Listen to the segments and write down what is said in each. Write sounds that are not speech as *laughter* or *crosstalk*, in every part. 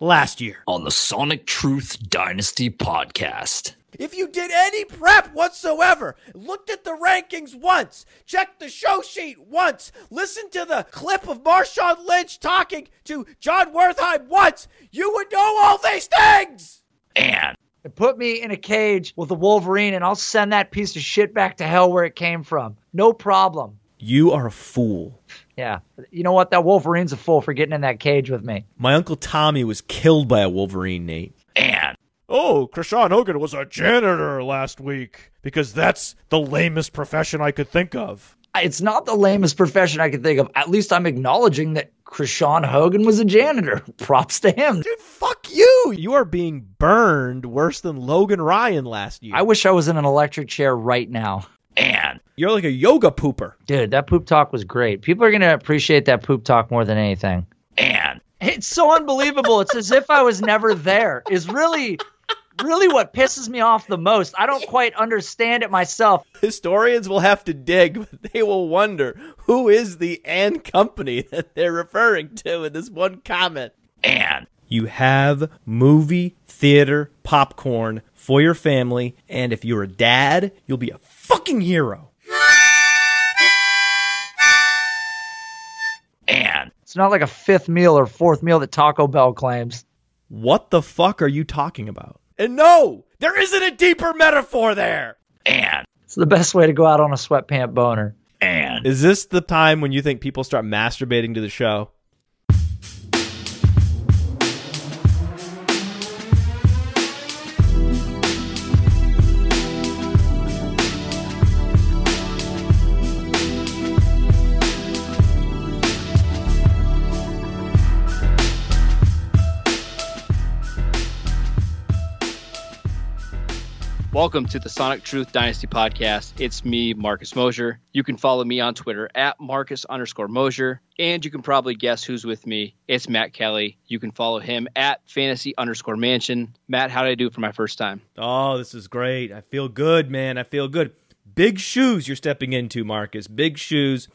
last year. On the Sonic Truth Dynasty podcast. If you did any prep whatsoever, looked at the rankings once, checked the show sheet once, listened to the clip of Marshawn Lynch talking to Jon Wertheim once, you would know all these things! And put me in a cage with a Wolverine and I'll send that piece of shit back to hell where it came from. No problem. You are a fool. Yeah. You know what? That Wolverine's a fool for getting in that cage with me. My uncle Tommy was killed by a Wolverine, Nate. and Oh, Krishawn Hogan was a janitor last week because that's the lamest profession I could think of. It's not the lamest profession I could think of. At least I'm acknowledging that Krishawn Hogan was a janitor. *laughs* Props to him. Dude, fuck you. You are being burned worse than Logan Ryan last year. I wish I was in an electric chair right now. and You're like a yoga pooper. Dude, that poop talk was great. People are going to appreciate that poop talk more than anything. and It's so unbelievable. It's as if I was never there. Is really really what pisses me off the most. I don't quite understand it myself. Historians will have to dig, but they will wonder who is the and company *laughs* that they're referring to in this one comment. and You have movie theater popcorn for your family, and if you're a dad, you'll be a fucking hero. It's not like a fifth meal or fourth meal that Taco Bell claims. What the fuck are you talking about? And no, there isn't a deeper metaphor there. and It's the best way to go out on a sweatpant boner. and Is this the time when you think people start masturbating to the show? Welcome to the Sonic Truth Dynasty podcast. It's me, Marcus Mosher. You can follow me on Twitter at Marcus underscore Mosher. And you can probably guess who's with me. It's Matt Kelley. You can follow him at fantasy underscore mansion. Matt, how did I do for my first time? Oh, this is great. I feel good, man. I feel good. Big shoes you're stepping into, Marcus. Big shoes.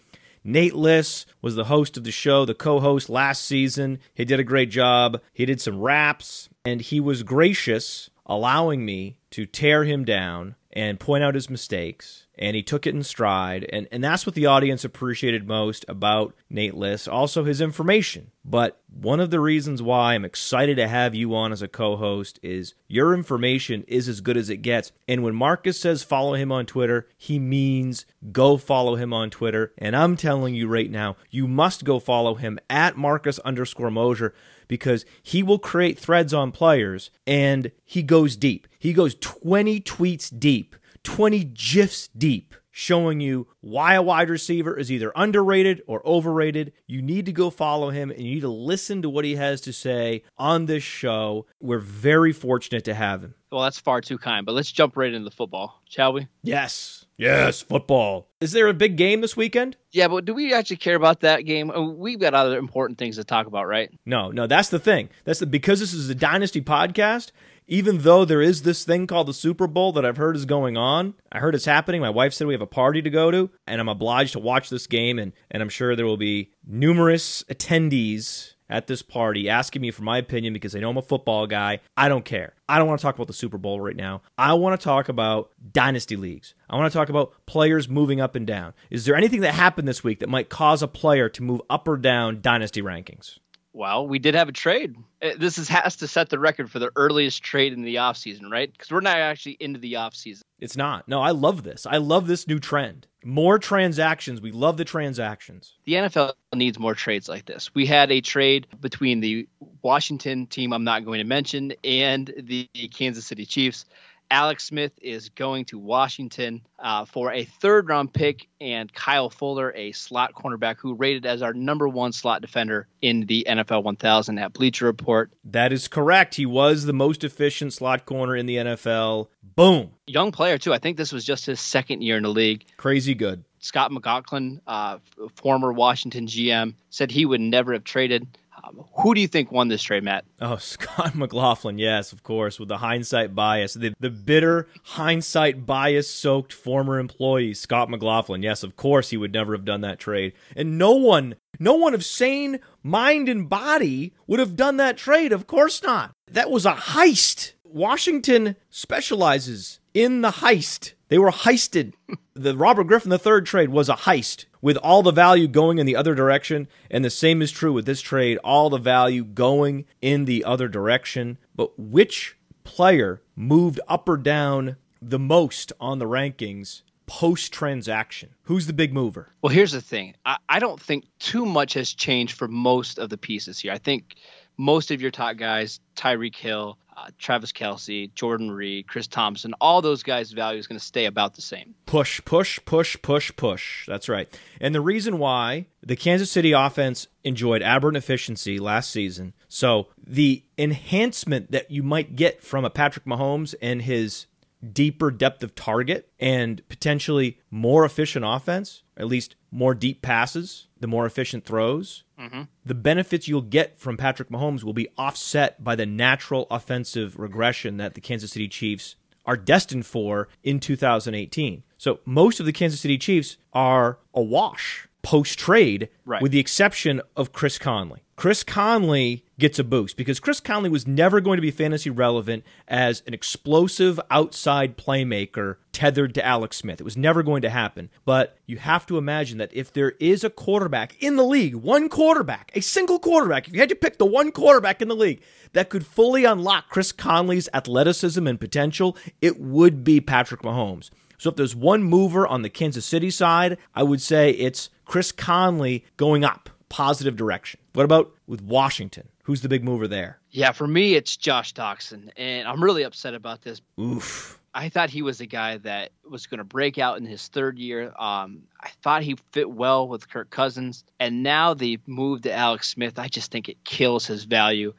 Nate Liss was the host of the show, the co host last season. He did a great job. He did some raps, and he was gracious, allowing me to tear him down and point out his mistakes. And he took it in stride. And, and that's what the audience appreciated most about Nate Liss. Also, his information. But one of the reasons why I'm excited to have you on as a co host is your information is as good as it gets. And when Marcus says follow him on Twitter, he means go follow him on Twitter. And I'm telling you right now, you must go follow him at Marcus underscore Mosher because he will create threads on players and he goes deep. He goes 20 tweets deep, 20 GIFs deep, showing you why a wide receiver is either underrated or overrated. You need to go follow him and you need to listen to what he has to say on this show. We're very fortunate to have him. Well, that's far too kind, but let's jump right into the football, shall we? Yes. Yes, football. Is there a big game this weekend? Yeah, but do we actually care about that game? Uh, We've got other important things to talk about, right? No, no, that's the thing. That's the because this is a dynasty podcast. Even though there is this thing called the Super Bowl that I've heard is going on, I heard it's happening. My wife said we have a party to go to, and I'm obliged to watch this game. And and I'm sure there will be numerous attendees at this party asking me for my opinion because they know I'm a football guy. I don't care. I don't want to talk about the Super Bowl right now. I want to talk about dynasty leagues. I want to talk about players moving up and down. Is there anything that happened this week that might cause a player to move up or down dynasty rankings? Well, we did have a trade. Uh, This is, has to set the record for the earliest trade in the offseason, right? Because we're not actually into the offseason. It's not. No, I love this. I love this new trend. More transactions. We love the transactions. The NFL needs more trades like this. We had a trade between the Washington team I'm not going to mention and the Kansas City Chiefs. Alex Smith is going to Washington uh, for a third round pick and Kyle Fuller, a slot cornerback who rated as our number one slot defender in the NFL 1000 at Bleacher Report. That is correct. He was the most efficient slot corner in the NFL. Boom. Young player, too. I think this was just his second year in the league. Crazy good. Scot McCloughan, uh, former Washington GM, said he would never have traded. Um, who do you think won this trade, Matt? Oh, *laughs* Scot McCloughan, yes, of course, with the hindsight bias. The, the bitter, hindsight bias soaked former employee, Scot McCloughan. Yes, of course, he would never have done that trade. And no one, No one of sane mind and body would have done that trade. Of course not. That was a heist. Washington specializes in the heist. They were heisted. *laughs* the Robert Griffin III trade was a heist with all the value going in the other direction. And the same is true with this trade, all the value going in the other direction. But which player moved up or down the most on the rankings post transaction? Who's the big mover? Well, here's the thing. I, I don't think too much has changed for most of the pieces here. I think most of your top guys, Tyreek Hill, uh, Travis Kelce, Jordan Reed, Chris Thompson, all those guys' value is going to stay about the same. Push, push, push, push, push. That's right. And the reason why the Kansas City offense enjoyed aberrant efficiency last season. So the enhancement that you might get from a Patrick Mahomes and his deeper depth of target and potentially more efficient offense, at least more deep passes, the more efficient throws, mm-hmm. the benefits you'll get from Patrick Mahomes will be offset by the natural offensive regression that the Kansas City Chiefs are destined for in 2018. So most of the Kansas City Chiefs are awash post trade, right. with the exception of Chris Conley. Chris Conley gets a boost because Chris Conley was never going to be fantasy relevant as an explosive outside playmaker tethered to Alex Smith. It was never going to happen. But you have to imagine that if there is a quarterback in the league, one quarterback, a single quarterback, if you had to pick the one quarterback in the league that could fully unlock Chris Conley's athleticism and potential, it would be Patrick Mahomes. So if there's one mover on the Kansas City side, I would say it's Chris Conley going up, positive direction. What about with Washington? Who's the big mover there? Yeah, for me, it's Josh Doctson, and I'm really upset about this. Oof. I thought he was a guy that was going to break out in his third year. Um, I thought he fit well with Kirk Cousins, and now the move to Alex Smith, I just think it kills his value.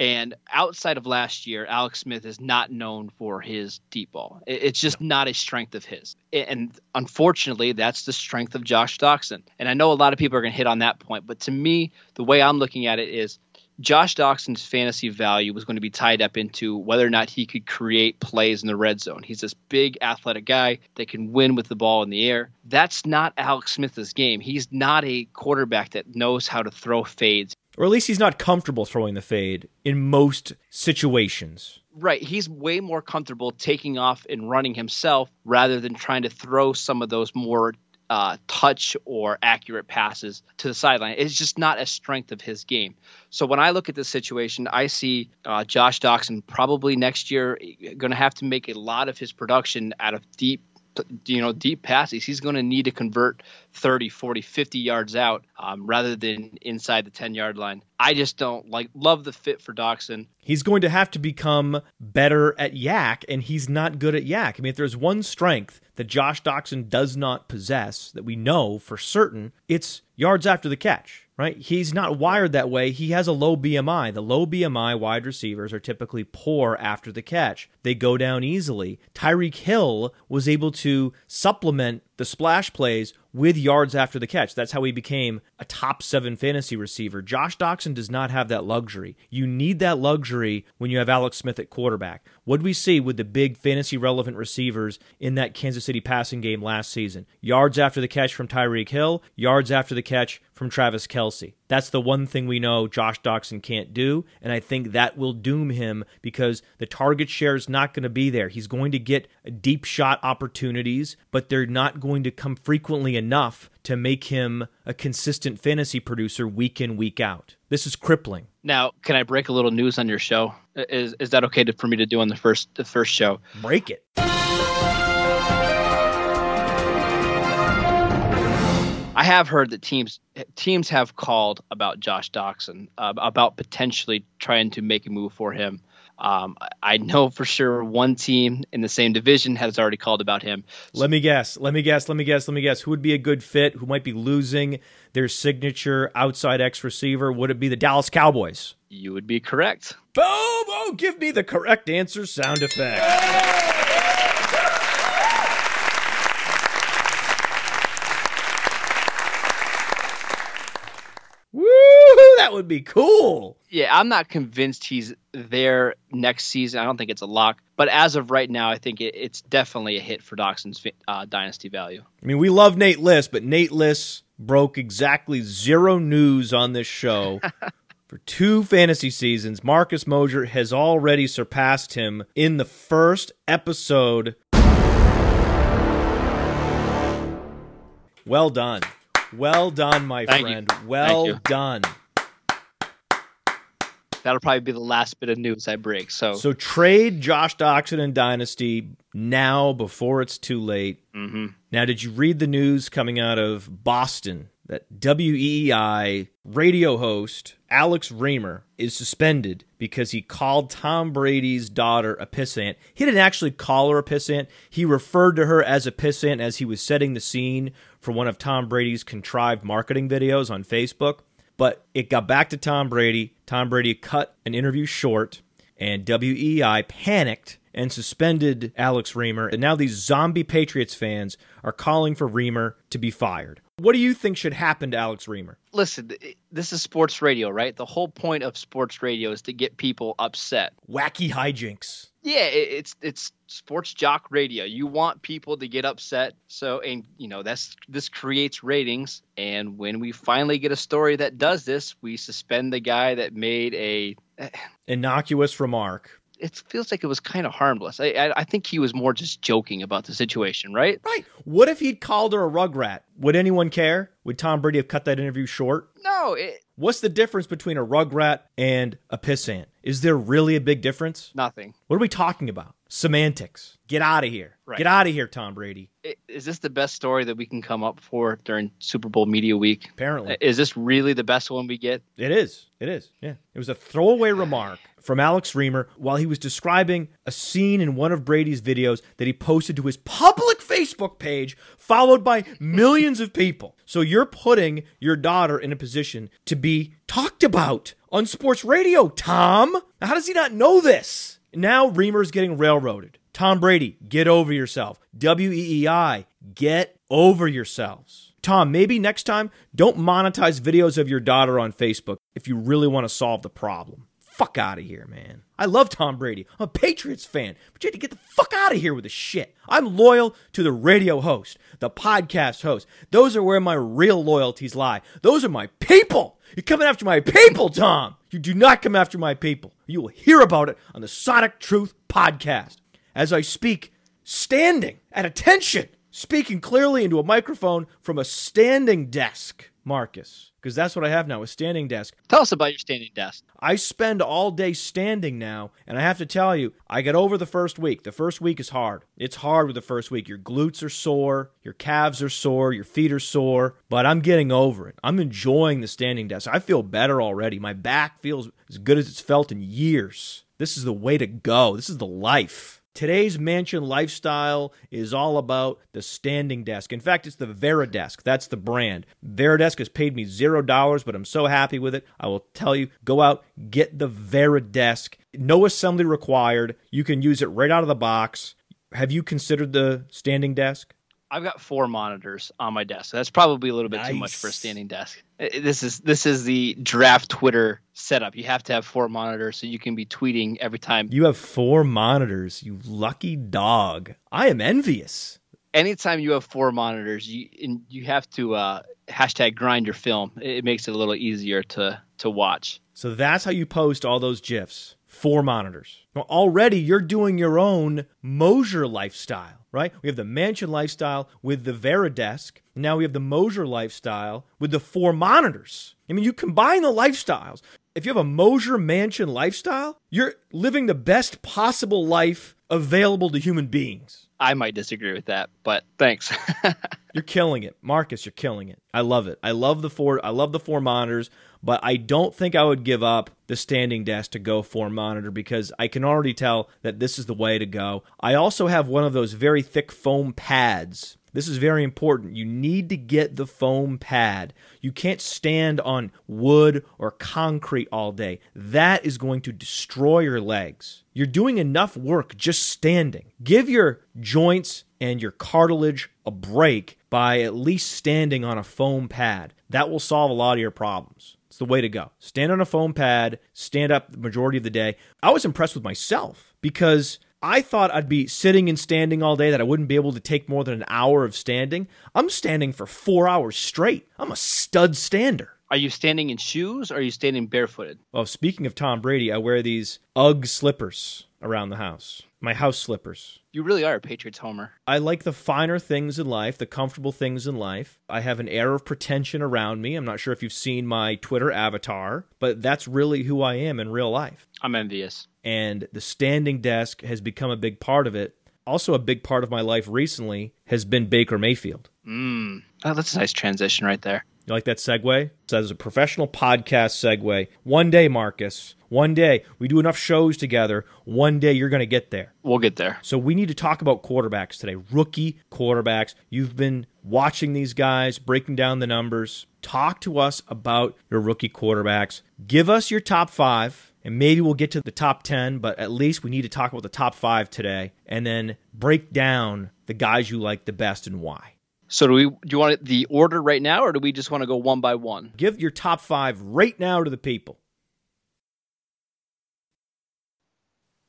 And outside of last year, Alex Smith is not known for his deep ball. It's just not a strength of his. And unfortunately, that's the strength of Josh Doctson. And I know a lot of people are going to hit on that point, but to me, the way I'm looking at it is Josh Doctson's fantasy value was going to be tied up into whether or not he could create plays in the red zone. He's this big athletic guy that can win with the ball in the air. That's not Alex Smith's game. He's not a quarterback that knows how to throw fades or at least he's not comfortable throwing the fade in most situations. Right. He's way more comfortable taking off and running himself rather than trying to throw some of those more uh, touch or accurate passes to the sideline. It's just not a strength of his game. So when I look at this situation, I see uh, Josh Doctson probably next year going to have to make a lot of his production out of deep you know deep passes he's going to need to convert 30 40 50 yards out um, rather than inside the 10 yard line. I just don't like love the fit for Doctson he's going to have to become better at YAC and he's not good at YAC i mean if there's one strength that josh Doctson does not possess that we know for certain it's yards after the catch right? He's not wired that way. He has a low BMI. The low BMI wide receivers are typically poor after the catch. They go down easily. Tyreek Hill was able to supplement the splash plays with yards after the catch. That's how he became a top seven fantasy receiver. Josh Doctson does not have that luxury. You need that luxury when you have Alex Smith at quarterback. What we see with the big fantasy relevant receivers in that Kansas City passing game last season? Yards after the catch from Tyreek Hill, yards after the catch from Travis Kelce. That's the one thing we know Josh Doctson can't do, and I think that will doom him because the target share is not going to be there. He's going to get deep shot opportunities, but they're not going to come frequently enough to make him a consistent fantasy producer week in, week out. This is crippling. Now, can I break a little news on your show? Is is that okay to, for me to do on the first the first show? Break it. I have heard that teams teams have called about Josh Doctson uh, about potentially trying to make a move for him. Um, I know for sure one team in the same division has already called about him. Let me guess. Let me guess. Let me guess. Let me guess. Who would be a good fit? Who might be losing their signature outside X receiver? Would it be the Dallas Cowboys? You would be correct. Boom! Oh, give me the correct answer sound effect. that would be cool. Yeah, I'm not convinced he's there next season. I don't think it's a lock. But as of right now, I think it, it's definitely a hit for Doctson's uh, dynasty value. I mean, we love Nate Liss, but Nate Liss broke exactly zero news on this show. *laughs* For two fantasy seasons, Marcus Mosher has already surpassed him in the first episode. Well done. Well done, my Thank you. friend. Well you. done. That'll probably be the last bit of news I break. So, So trade Josh Doctson and Dynasty now before it's too late. Mhm. Now, did you read the news coming out of Boston that WEEI radio host Alex Reimer is suspended because he called Tom Brady's daughter a pissant? He didn't actually call her a pissant. He referred to her as a pissant as he was setting the scene for one of Tom Brady's contrived marketing videos on Facebook. But it got back to Tom Brady. Tom Brady cut an interview short, and WEEI panicked and suspended Alex Reimer. And now these zombie Patriots fans are calling for Reimer to be fired. What do you think should happen to Alex Reimer? listen, this is sports radio, right? The whole point of sports radio is to get people upset. Wacky hijinks. Yeah, it's it's sports jock radio. You want people to get upset, so and you know that's this creates ratings. And when we finally get a story that does this, we suspend the guy that made a. Eh, Innocuous remark. It feels like it was kind of harmless. I, I I think he was more just joking about the situation, right? Right. What if he'd called her a rugrat? Would anyone care? Would Tom Brady have cut that interview short? No, it, What's the difference between a rugrat and a pissant? Is there really a big difference? nothing. What are we talking about? Semantics. Get out of here. Right. Get out of here, Tom Brady. Is this the best story that we can come up for during Super Bowl media week? Apparently. Is this really the best one we get? It is. It is. Yeah. It was a throwaway remark from Alex Reimer while he was describing a scene in one of Brady's videos that he posted to his public Facebook page, followed by *laughs* millions of people. So you're putting your daughter in a position to be talked about on sports radio, Tom. Now, How does he not know this? Now Reimer's getting railroaded. Tom Brady, get over yourself. WEEI, get over yourselves. Tom, maybe next time don't monetize videos of your daughter on Facebook if you really want to solve the problem. Fuck out of here, man. I love Tom Brady. I'm a Patriots fan, but you had to get the fuck out of here with this shit. I'm loyal to the radio host, the podcast host. Those are where my real loyalties lie. Those are my people. You're coming after my people, Tom. You do not come after my people. You will hear about it on the Sonic Truth podcast as I speak standing at attention, speaking clearly into a microphone from a standing desk, Marcus, because that's what I have now a standing desk. Tell us about your standing desk. I spend all day standing now, and I have to tell you, I get over the first week. The first week is hard. It's hard with the first week. Your glutes are sore, your calves are sore, your feet are sore, but I'm getting over it. I'm enjoying the standing desk. I feel better already. My back feels as good as it's felt in years. This is the way to go. This is the life. Today's mansion lifestyle is all about the standing desk. In fact, it's the Varidesk. That's the brand. Varidesk has paid me zero dollars, but I'm so happy with it. I will tell you, go out, get the Varidesk. No assembly required. You can use it right out of the box. Have you considered the standing desk? I've got four monitors on my desk. So That's probably a little bit too much for a standing desk. This is this is the draft Twitter setup. You have to have four monitors so you can be tweeting every time. You have four monitors, you lucky dog. I am envious. Anytime you have four monitors, you and you have to uh, hashtag grind your film. It makes it a little easier to to watch. So that's how you post all those GIFs. Four monitors. Already you're doing your own Mosher lifestyle, right? We have the mansion lifestyle with the Varidesk. And now we have the Mosher lifestyle with the four monitors. I mean, you combine the lifestyles. If you have a Mosher mansion lifestyle, you're living the best possible life available to human beings. I might disagree with that, but thanks. *laughs* You're killing it, Marcus. You're killing it. I love it. I love the four. I love the four monitors, but I don't think I would give up the standing desk to go four monitor because I can already tell that this is the way to go. I also have one of those very thick foam pads This is very important. You need to get the foam pad. You can't stand on wood or concrete all day. That is going to destroy your legs. You're doing enough work just standing. Give your joints and your cartilage a break by at least standing on a foam pad. That will solve a lot of your problems. It's the way to go. Stand on a foam pad, stand up the majority of the day. I was impressed with myself because I thought I'd be sitting and standing all day, that I wouldn't be able to take more than an hour of standing. I'm standing for four hours straight. I'm a stud stander. Are you standing in shoes or are you standing barefooted? Well, speaking of Tom Brady, I wear these Ugg slippers around the house. My house slippers. You really are a Patriots homer. I like the finer things in life, the comfortable things in life. I have an air of pretension around me. I'm not sure if you've seen my Twitter avatar, but that's really who I am in real life. I'm envious. And the standing desk has become a big part of it. Also, a big part of my life recently has been Baker Mayfield. Mm. Oh, that's a nice transition right there. You like that segue? So as a professional podcast segue, one day, Marcus, one day, we do enough shows together. One day, you're going to get there. We'll get there. So we need to talk about quarterbacks today. Rookie quarterbacks. You've been watching these guys, breaking down the numbers. Talk to us about your rookie quarterbacks. Give us your top five, and maybe we'll get to the top 10, but at least we need to talk about the top five today, and then break down the guys you like the best and why. So do we? Do you want it the order right now, or do we just want to go one by one? Give your top five right now to the people.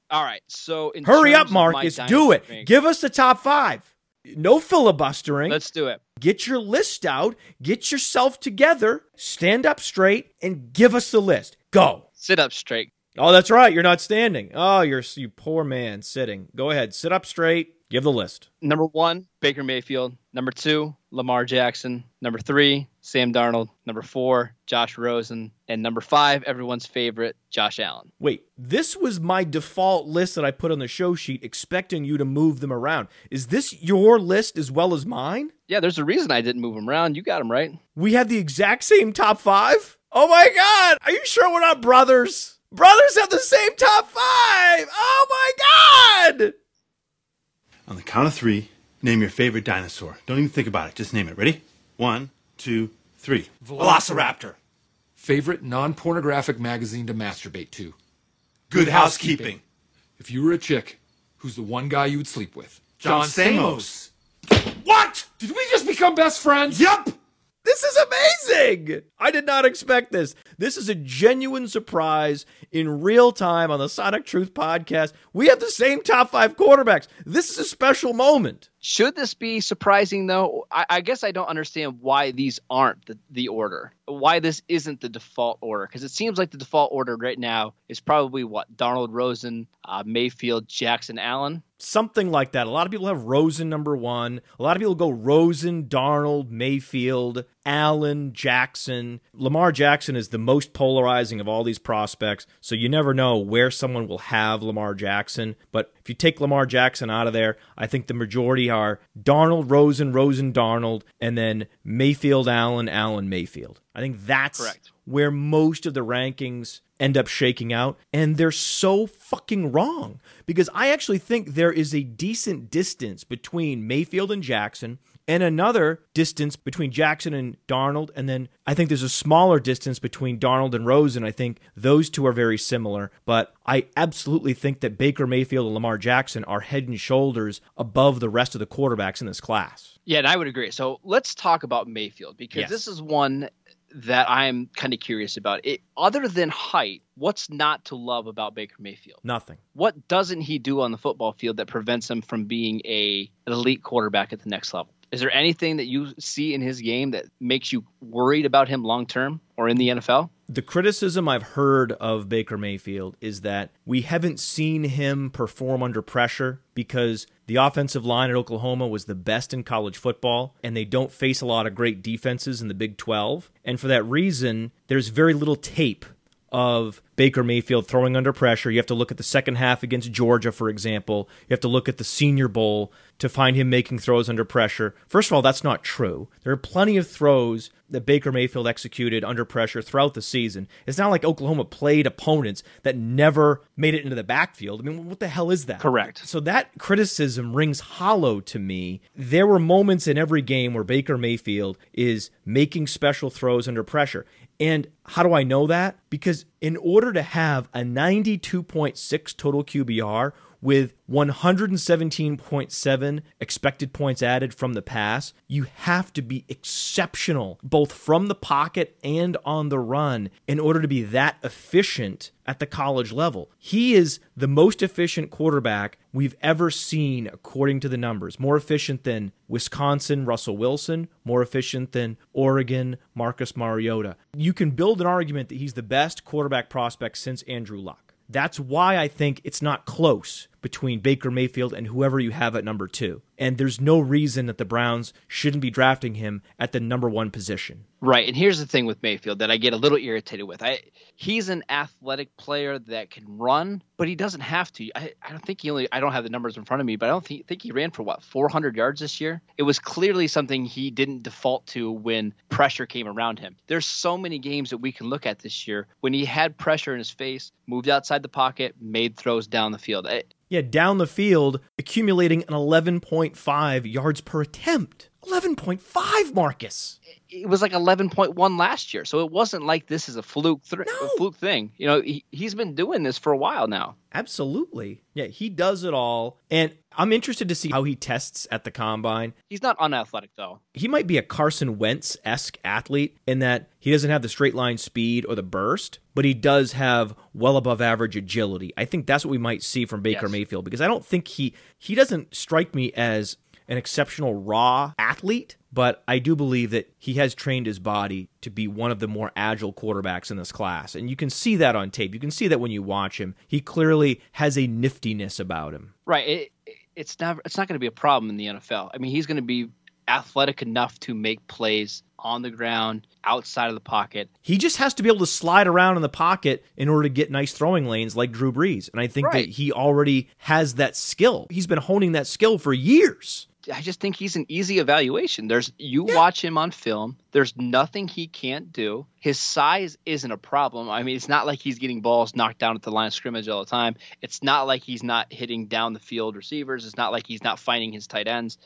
All right. So in hurry up, Marcus. Do it. rank- Give us the top five. No filibustering. Let's do it. Get your list out. Get yourself together. Stand up straight and give us the list. Go. Sit up straight. Oh, that's right. You're not standing. Oh, you're you poor man sitting. Go ahead. Sit up straight. Give the list. Number one, Baker Mayfield. Number two, Lamar Jackson. Number three, Sam Darnold. Number four, Josh Rosen. And number five, everyone's favorite, Josh Allen. Wait, this was my default list that I put on the show sheet, expecting you to move them around. Is this your list as well as mine? Yeah, there's a reason I didn't move them around. You got them right. We have the exact same top five? Oh my god! Are you sure we're not brothers? Brothers have the same top five! Oh my god! On the count of three, name your favorite dinosaur. Don't even think about it. Just name it. Ready? One, two, three. Velociraptor. Favorite non pornographic magazine to masturbate to? Good housekeeping. If you were a chick, who's the one guy you would sleep with? John Stamos. What? Did we just become best friends? Yup. This is amazing! I did not expect this. This is a genuine surprise in real time on the Sonic Truth podcast. We have the same top five quarterbacks. This is a special moment. Should this be surprising though? I, I guess I don't understand why these aren't the, the order. Why this isn't the default order? Because it seems like the default order right now is probably what Darnold Rosen, uh, Mayfield, Jackson, Allen. Something like that. A lot of people have Rosen number one. A lot of people go Rosen, Darnold, Mayfield, Allen, Jackson. Lamar Jackson is the most polarizing of all these prospects, so you never know where someone will have Lamar Jackson. But if you take Lamar Jackson out of there, I think the majority are Darnold, Rosen, Rosen, Darnold, and then Mayfield, Allen, Allen, Mayfield. I think that's Correct. where most of the rankings end up shaking out. And they're so fucking wrong because I actually think there is a decent distance between Mayfield and Jackson and another distance between Jackson and Darnold. And then I think there's a smaller distance between Darnold and Rosen. I think those two are very similar. But I absolutely think that Baker Mayfield and Lamar Jackson are head and shoulders above the rest of the quarterbacks in this class. Yeah, and I would agree. So let's talk about Mayfield because Yes. this is one that I'm kind of curious about. It, other than height, what's not to love about Baker Mayfield? Nothing. What doesn't he do on the football field that prevents him from being a an elite quarterback at the next level? Is there anything that you see in his game that makes you worried about him long term or in the NFL? The criticism I've heard of Baker Mayfield is that we haven't seen him perform under pressure because the offensive line at Oklahoma was the best in college football and they don't face a lot of great defenses in the Big 12. And for that reason, there's very little tape of Baker Mayfield throwing under pressure. You have to look at the second half against Georgia, for example. You have to look at the Senior Bowl to find him making throws under pressure. First of all, that's not true. There are plenty of throws that Baker Mayfield executed under pressure throughout the season. It's not like Oklahoma played opponents that never made it into the backfield. I mean, what the hell is that? Correct. So that criticism rings hollow to me. There were moments in every game where Baker Mayfield is making special throws under pressure. And how do I know that? Because in order to have a 92.6 total QBR with 117.7 expected points added from the pass, you have to be exceptional both from the pocket and on the run in order to be that efficient at the college level. He is the most efficient quarterback we've ever seen according to the numbers. More efficient than Wisconsin, Russell Wilson, more efficient than Oregon, Marcus Mariota. You can build an argument that he's the best quarterback prospect since Andrew Luck. That's why I think it's not close between Baker Mayfield and whoever you have at number two. And there's no reason that the Browns shouldn't be drafting him at the number one position. Right. And here's the thing with Mayfield that I get a little irritated with. I he's an athletic player that can run, but he doesn't have to. I, I don't think he only I don't have the numbers in front of me, but I don't think, think he ran for what, 400 yards this year? It was clearly something he didn't default to when pressure came around him. There's so many games that we can look at this year when he had pressure in his face, moved outside the pocket, made throws down the field. I, yeah, down the field, accumulating an 11.5 yards per attempt. 11.5, Marcus. It was like 11.1 last year, so it wasn't like this is a fluke, th- no. a fluke thing. You know, he, he's been doing this for a while now. Absolutely. Yeah, he does it all. And I'm interested to see how he tests at the combine. He's not unathletic, though. He might be a Carson Wentz esque athlete in that he doesn't have the straight line speed or the burst, but he does have well above average agility. I think that's what we might see from Baker Yes. Mayfield because I don't think he he doesn't strike me as an exceptional raw athlete, but I do believe that he has trained his body to be one of the more agile quarterbacks in this class. And you can see that on tape. You can see that when you watch him. He clearly has a niftiness about him. Right. It, it- it's never. It's not going to be a problem in the NFL. I mean, he's going to be athletic enough to make plays on the ground, outside of the pocket. He just has to be able to slide around in the pocket in order to get nice throwing lanes like Drew Brees. And I think Right. that he already has that skill. He's been honing that skill for years. I just think he's an easy evaluation. There's you watch him on film. There's nothing he can't do. His size isn't a problem. I mean, it's not like he's getting balls knocked down at the line of scrimmage all the time. It's not like he's not hitting down the field receivers. It's not like he's not finding his tight ends.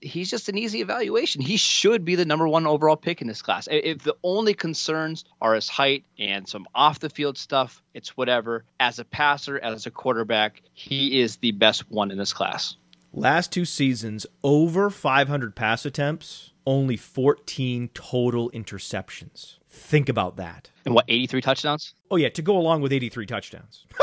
He's just an easy evaluation. He should be the number one overall pick in this class. If the only concerns are his height and some off the field stuff, it's whatever. As a passer, as a quarterback, he is the best one in this class. Last two seasons, over 500 pass attempts, only 14 total interceptions. Think about that. And what, 83 touchdowns? Oh, yeah, to go along with 83 touchdowns. *laughs*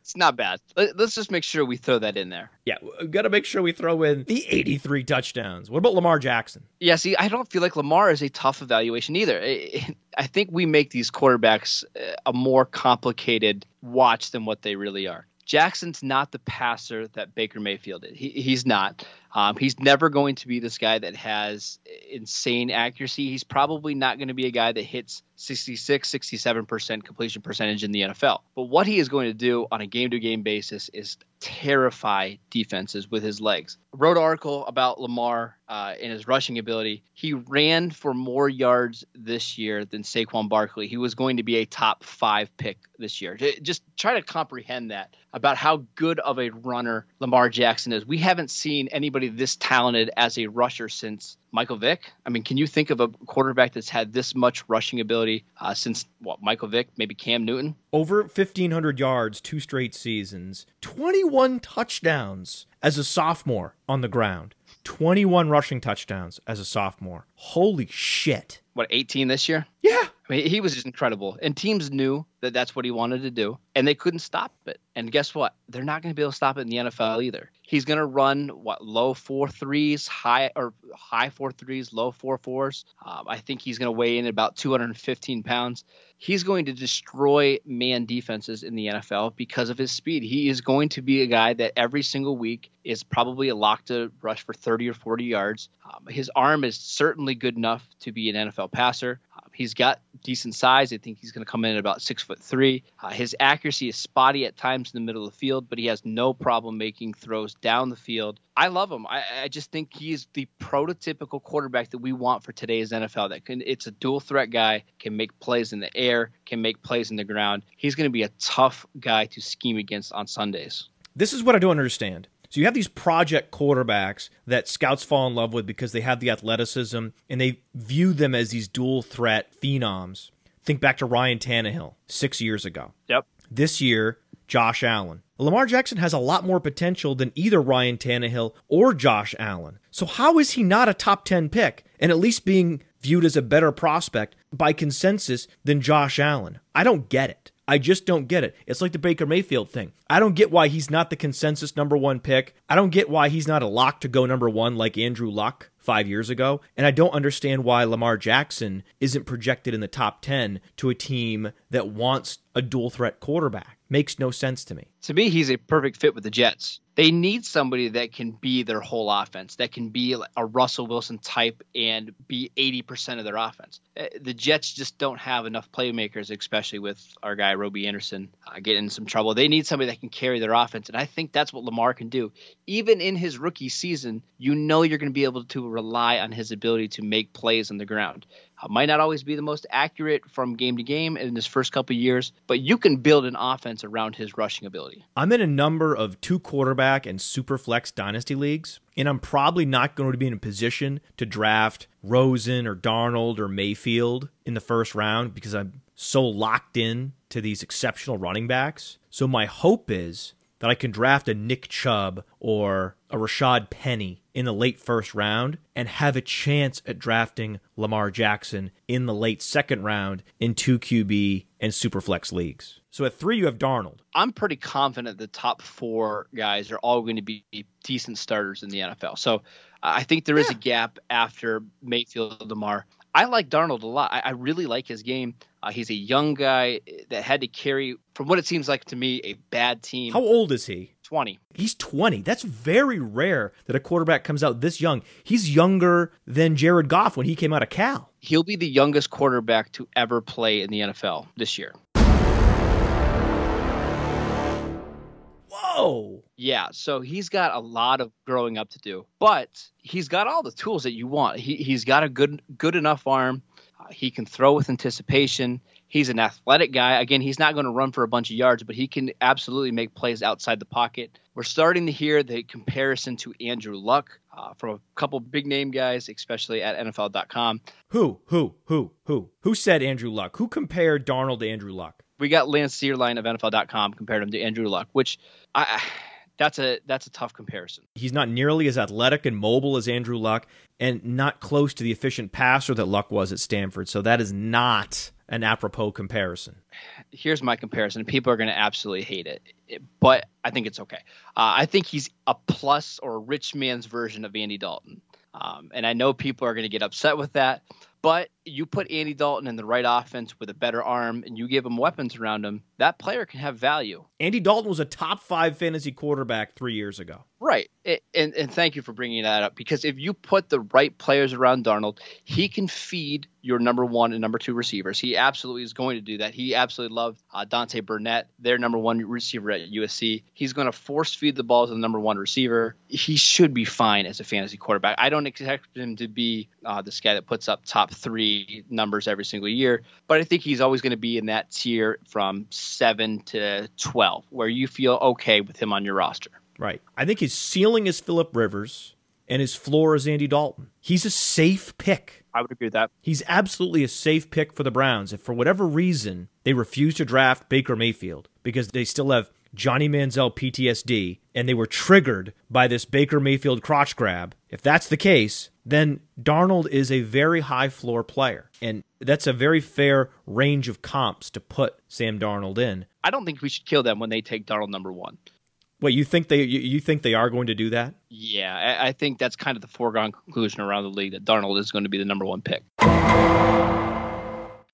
It's not bad. Let- Let's just make sure we throw that in there. Yeah, we got to make sure we throw in the 83 touchdowns. What about Lamar Jackson? Yeah, see, I don't feel like Lamar is a tough evaluation either. I I think we make these quarterbacks uh, a more complicated watch than what they really are. Jackson's not the passer that Baker Mayfield is. He, he's not. Um, he's never going to be this guy that has insane accuracy. He's probably not going to be a guy that hits 66, 67% completion percentage in the NFL. But what he is going to do on a game to game basis is terrify defenses with his legs. I wrote an article about Lamar uh, and his rushing ability. He ran for more yards this year than Saquon Barkley. He was going to be a top five pick this year. Just try to comprehend that about how good of a runner Lamar Jackson is. We haven't seen anybody this talented as a rusher since Michael Vick. I mean, can you think of a quarterback that's had this much rushing ability uh, since what Michael Vick, maybe Cam Newton? Over 1,500 yards, two straight seasons, 21 touchdowns as a sophomore on the ground, 21 rushing touchdowns as a sophomore. Holy shit. What 18 this year? Yeah. I mean, he was just incredible, and teams knew that that's what he wanted to do, and they couldn't stop it. And guess what? They're not going to be able to stop it in the NFL either. He's going to run what low four threes, high or high four threes, low four fours. Um, I think he's going to weigh in at about 215 pounds. He's going to destroy man defenses in the NFL because of his speed. He is going to be a guy that every single week is probably a lock to rush for 30 or 40 yards. Um, his arm is certainly good enough to be an NFL passer. He's got decent size. I think he's going to come in at about six foot three. Uh, his accuracy is spotty at times in the middle of the field, but he has no problem making throws down the field. I love him. I, I just think he's the prototypical quarterback that we want for today's NFL. That can it's a dual threat guy, can make plays in the air, can make plays in the ground. He's going to be a tough guy to scheme against on Sundays. This is what I don't understand. So you have these project quarterbacks that scouts fall in love with because they have the athleticism and they view them as these dual threat phenoms. Think back to Ryan Tannehill six years ago. Yep. This year, Josh Allen. Lamar Jackson has a lot more potential than either Ryan Tannehill or Josh Allen. So how is he not a top 10 pick and at least being viewed as a better prospect by consensus than Josh Allen? I don't get it. I just don't get it. It's like the Baker Mayfield thing. I don't get why he's not the consensus number one pick. I don't get why he's not a lock to go number one like Andrew Luck five years ago. And I don't understand why Lamar Jackson isn't projected in the top 10 to a team that wants a dual threat quarterback. Makes no sense to me. To me, he's a perfect fit with the Jets. They need somebody that can be their whole offense, that can be a Russell Wilson type and be 80% of their offense. Uh, the Jets just don't have enough playmakers, especially with our guy, Robbie Anderson, uh, getting in some trouble. They need somebody that can carry their offense. And I think that's what Lamar can do. Even in his rookie season, you know you're going to be able to rely on his ability to make plays on the ground. Uh, might not always be the most accurate from game to game in his first couple years, but you can build an offense around his rushing ability. I'm in a number of two quarterback and super flex dynasty leagues, and I'm probably not going to be in a position to draft Rosen or Darnold or Mayfield in the first round because I'm so locked in to these exceptional running backs. So my hope is that I can draft a Nick Chubb or a Rashaad Penny in the late first round and have a chance at drafting Lamar Jackson in the late second round in 2 QB and Superflex leagues. So at three, you have Darnold. I'm pretty confident the top four guys are all going to be decent starters in the NFL. So I think there is a gap after Mayfield Lamar. I like Darnold a lot. I, I really like his game. Uh, he's a young guy that had to carry, from what it seems like to me, a bad team. How old is he? 20. He's 20. That's very rare that a quarterback comes out this young. He's younger than Jared Goff when he came out of Cal. He'll be the youngest quarterback to ever play in the NFL this year. Whoa. Yeah, so he's got a lot of growing up to do, but he's got all the tools that you want. He, he's got a good good enough arm. Uh, he can throw with anticipation. He's an athletic guy. Again, he's not going to run for a bunch of yards, but he can absolutely make plays outside the pocket. We're starting to hear the comparison to Andrew Luck uh, from a couple big name guys, especially at NFL.com. Who, who, who, who? Who said Andrew Luck? Who compared Darnold to Andrew Luck? We got Lance Zierlein of NFL.com compared him to Andrew Luck, which I that's a that's a tough comparison. He's not nearly as athletic and mobile as Andrew Luck, and not close to the efficient passer that Luck was at Stanford. So that is not an apropos comparison. Here's my comparison. People are going to absolutely hate it, but I think it's okay. Uh, I think he's a plus or a rich man's version of Andy Dalton. Um, and I know people are going to get upset with that, but you put Andy Dalton in the right offense with a better arm and you give him weapons around him, that player can have value. Andy Dalton was a top five fantasy quarterback three years ago. Right. And, and thank you for bringing that up because if you put the right players around Darnold, he can feed your number one and number two receivers. He absolutely is going to do that. He absolutely loved uh, Deontay Burnett, their number one receiver at USC. He's going to force feed the ball to the number one receiver. He should be fine as a fantasy quarterback. I don't expect him to be uh, this guy that puts up top three numbers every single year, but I think he's always going to be in that tier from seven to 12 where you feel okay with him on your roster. Right. I think his ceiling is Philip Rivers and his floor is Andy Dalton. He's a safe pick. I would agree with that. He's absolutely a safe pick for the Browns. If for whatever reason they refuse to draft Baker Mayfield because they still have Johnny Manziel PTSD and they were triggered by this Baker Mayfield crotch grab, if that's the case, then Darnold is a very high floor player. And that's a very fair range of comps to put Sam Darnold in. I don't think we should kill them when they take Darnold number one. Wait, you think they you, you think they are going to do that? Yeah, I, I think that's kind of the foregone conclusion around the league that Darnold is going to be the number one pick.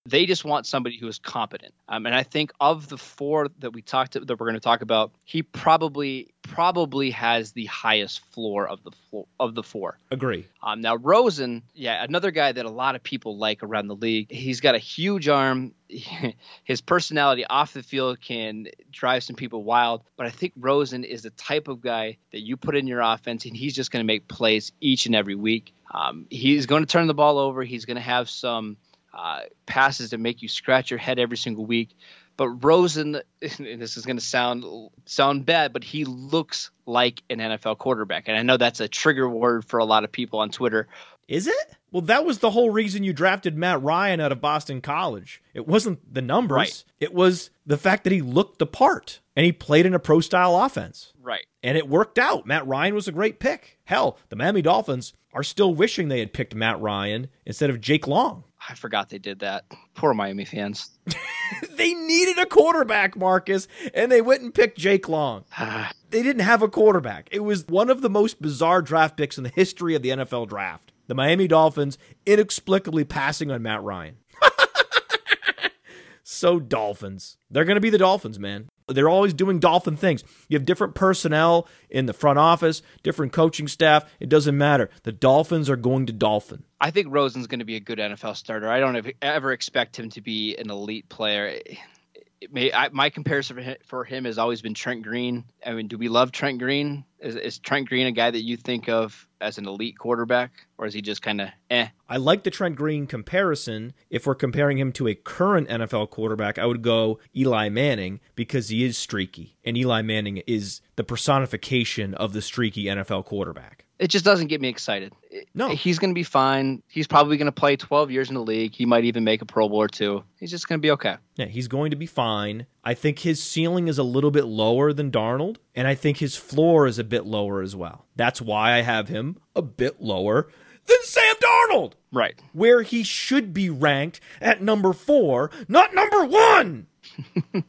They just want somebody who is competent. Um, and I think of the four that we talked to, that we're going to talk about, he probably probably has the highest floor of the floor, of the four. Agree. Um, now Rosen, yeah, another guy that a lot of people like around the league. He's got a huge arm. *laughs* His personality off the field can drive some people wild, but I think Rosen is the type of guy that you put in your offense, and he's just going to make plays each and every week. Um, he's going to turn the ball over. He's going to have some uh, passes that make you scratch your head every single week. But Rosen, *laughs* and this is going to sound sound bad, but he looks like an NFL quarterback, and I know that's a trigger word for a lot of people on Twitter. Is it? Well, that was the whole reason you drafted Matt Ryan out of Boston College. It wasn't the numbers. Right. It was the fact that he looked the part and he played in a pro style offense. Right. And it worked out. Matt Ryan was a great pick. Hell, the Miami Dolphins are still wishing they had picked Matt Ryan instead of Jake Long. I forgot they did that. Poor Miami fans. *laughs* they needed a quarterback, Marcus, and they went and picked Jake Long. *sighs* Ah. they didn't have a quarterback. It was one of the most bizarre draft picks in the history of the NFL draft. The Miami Dolphins inexplicably passing on Matt Ryan. So Dolphins. They're going to be the Dolphins, man. They're always doing dolphin things. You have different personnel in the front office, different coaching staff. It doesn't matter. The Dolphins are going to dolphin. I think Rosen's going to be a good NFL starter. I don't ever expect him to be an elite player. May, I, my comparison for him, has always been Trent Green. I mean, do we love Trent Green? Is, is Trent Green a guy that you think of as an elite quarterback, or is he just kind of eh? I like the Trent Green comparison. If we're comparing him to a current NFL quarterback, I would go Eli Manning because he is streaky, and Eli Manning is the personification of the streaky NFL quarterback it just doesn't get me excited. No, he's going to be fine. He's probably going to play 12 years in the league. He might even make a Pro Bowl or two. He's just going to be okay. Yeah, he's going to be fine. I think his ceiling is a little bit lower than Darnold, and I think his floor is a bit lower as well. That's why I have him a bit lower than Sam Darnold. Right. Where he should be ranked at number four, not number one. *laughs*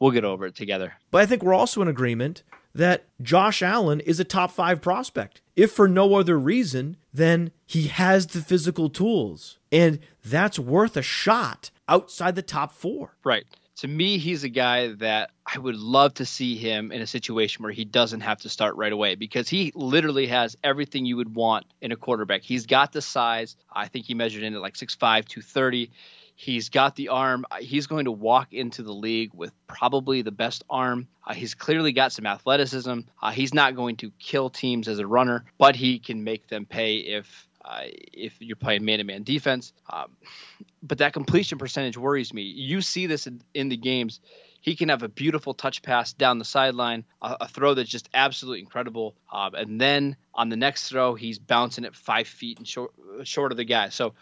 we'll get over it together. But I think we're also in agreement that Josh Allen is a top five prospect. If for no other reason than he has the physical tools. And that's worth a shot outside the top four. Right. To me, he's a guy that I would love to see him in a situation where he doesn't have to start right away because he literally has everything you would want in a quarterback. He's got the size. I think he measured in at like 6'5, 230. He's got the arm. Uh, he's going to walk into the league with probably the best arm. Uh, he's clearly got some athleticism. Uh, he's not going to kill teams as a runner, but he can make them pay if uh, if you're playing man-to-man defense. Um, but that completion percentage worries me. You see this in, in, the games. He can have a beautiful touch pass down the sideline, a, a throw that's just absolutely incredible, um, and then on the next throw, he's bouncing it five feet and short, short of the guy. So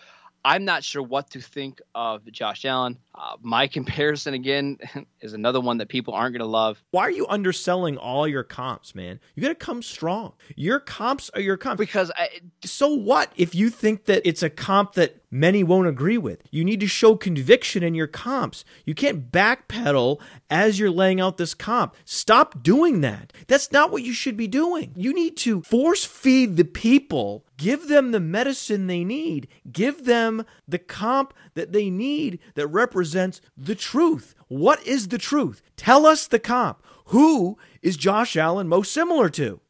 I'm not sure what to think of Josh Allen. Uh, my *laughs* comparison again *laughs* is another one that people aren't going to love. Why are you underselling all your comps, man? You got to come strong. Your comps are your comps. Because I, so what if you think that it's a comp that many won't agree with? You need to show conviction in your comps. You can't backpedal as you're laying out this comp. Stop doing that. That's not what you should be doing. You need to force feed the people Give them the medicine they need. Give them the comp that they need that represents the truth. What is the truth? Tell us the comp. Who is Josh Allen most similar to?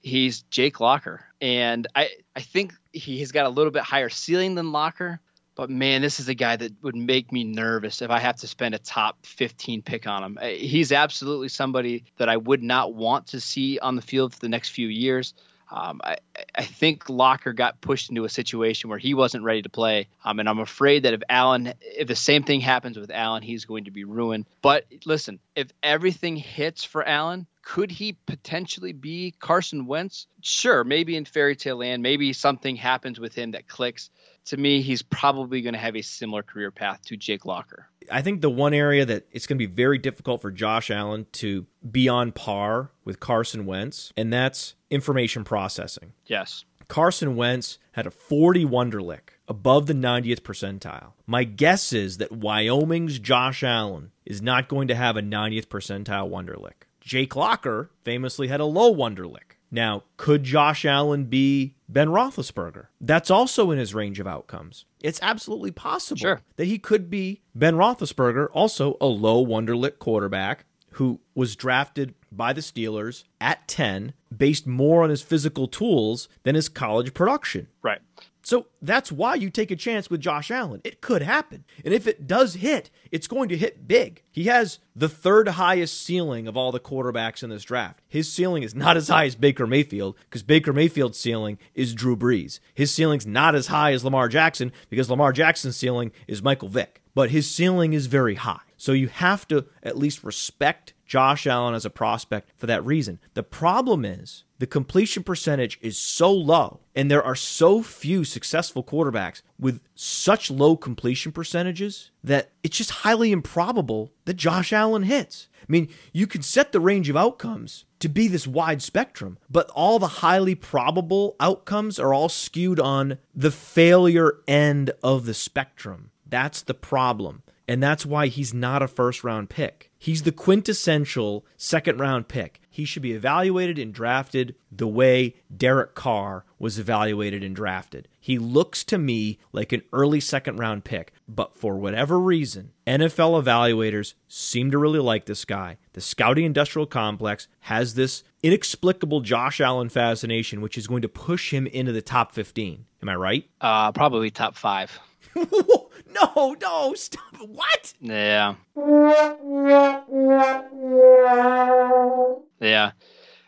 He's Jake Locker. And I, I think he has got a little bit higher ceiling than Locker, but man, this is a guy that would make me nervous if I have to spend a top 15 pick on him. Uh, he's absolutely somebody that I would not want to see on the field for the next few years. Um, I, I, think Locker got pushed into a situation where he wasn't ready to play, um, and I'm afraid that if Allen, if the same thing happens with Allen, he's going to be ruined. But listen, if everything hits for Allen, could he potentially be Carson Wentz? Sure, maybe in fairy tale land, maybe something happens with him that clicks to me, he's probably going to have a similar career path to Jake Locker. I think the one area that it's going to be very difficult for Josh Allen to be on par with Carson Wentz, and that's information processing. Yes. Carson Wentz had a 40 Wonderlic above the 90th percentile. My guess is that Wyoming's Josh Allen is not going to have a 90th percentile Wonderlic. Jake Locker famously had a low Wonderlic. Now, could Josh Allen be Ben Roethlisberger? That's also in his range of outcomes. It's absolutely possible Sure. that he could be Ben Roethlisberger, also a low Wonderlic quarterback who was drafted by the Steelers at 10 based more on his physical tools than his college production. Right. So that's why you take a chance with Josh Allen. It could happen. And if it does hit, it's going to hit big. He has the third highest ceiling of all the quarterbacks in this draft. His ceiling is not as high as Baker Mayfield because Baker Mayfield's ceiling is Drew Brees. His ceiling's not as high as Lamar Jackson because Lamar Jackson's ceiling is Michael Vick. But his ceiling is very high. So you have to at least respect Josh Allen as a prospect for that reason. The problem is the completion percentage is so low, and there are so few successful quarterbacks with such low completion percentages that it's just highly improbable that Josh Allen hits. I mean, you can set the range of outcomes to be this wide spectrum, but all the highly probable outcomes are all skewed on the failure end of the spectrum. That's the problem. And that's why he's not a first round pick. He's the quintessential second round pick. He should be evaluated and drafted the way Derek Carr was evaluated and drafted. He looks to me like an early second round pick, but for whatever reason, NFL evaluators seem to really like this guy. The scouting industrial complex has this inexplicable Josh Allen fascination, which is going to push him into the top 15. Am I right? Uh, probably top five. *laughs* no, no, stop. What? Yeah. Yeah.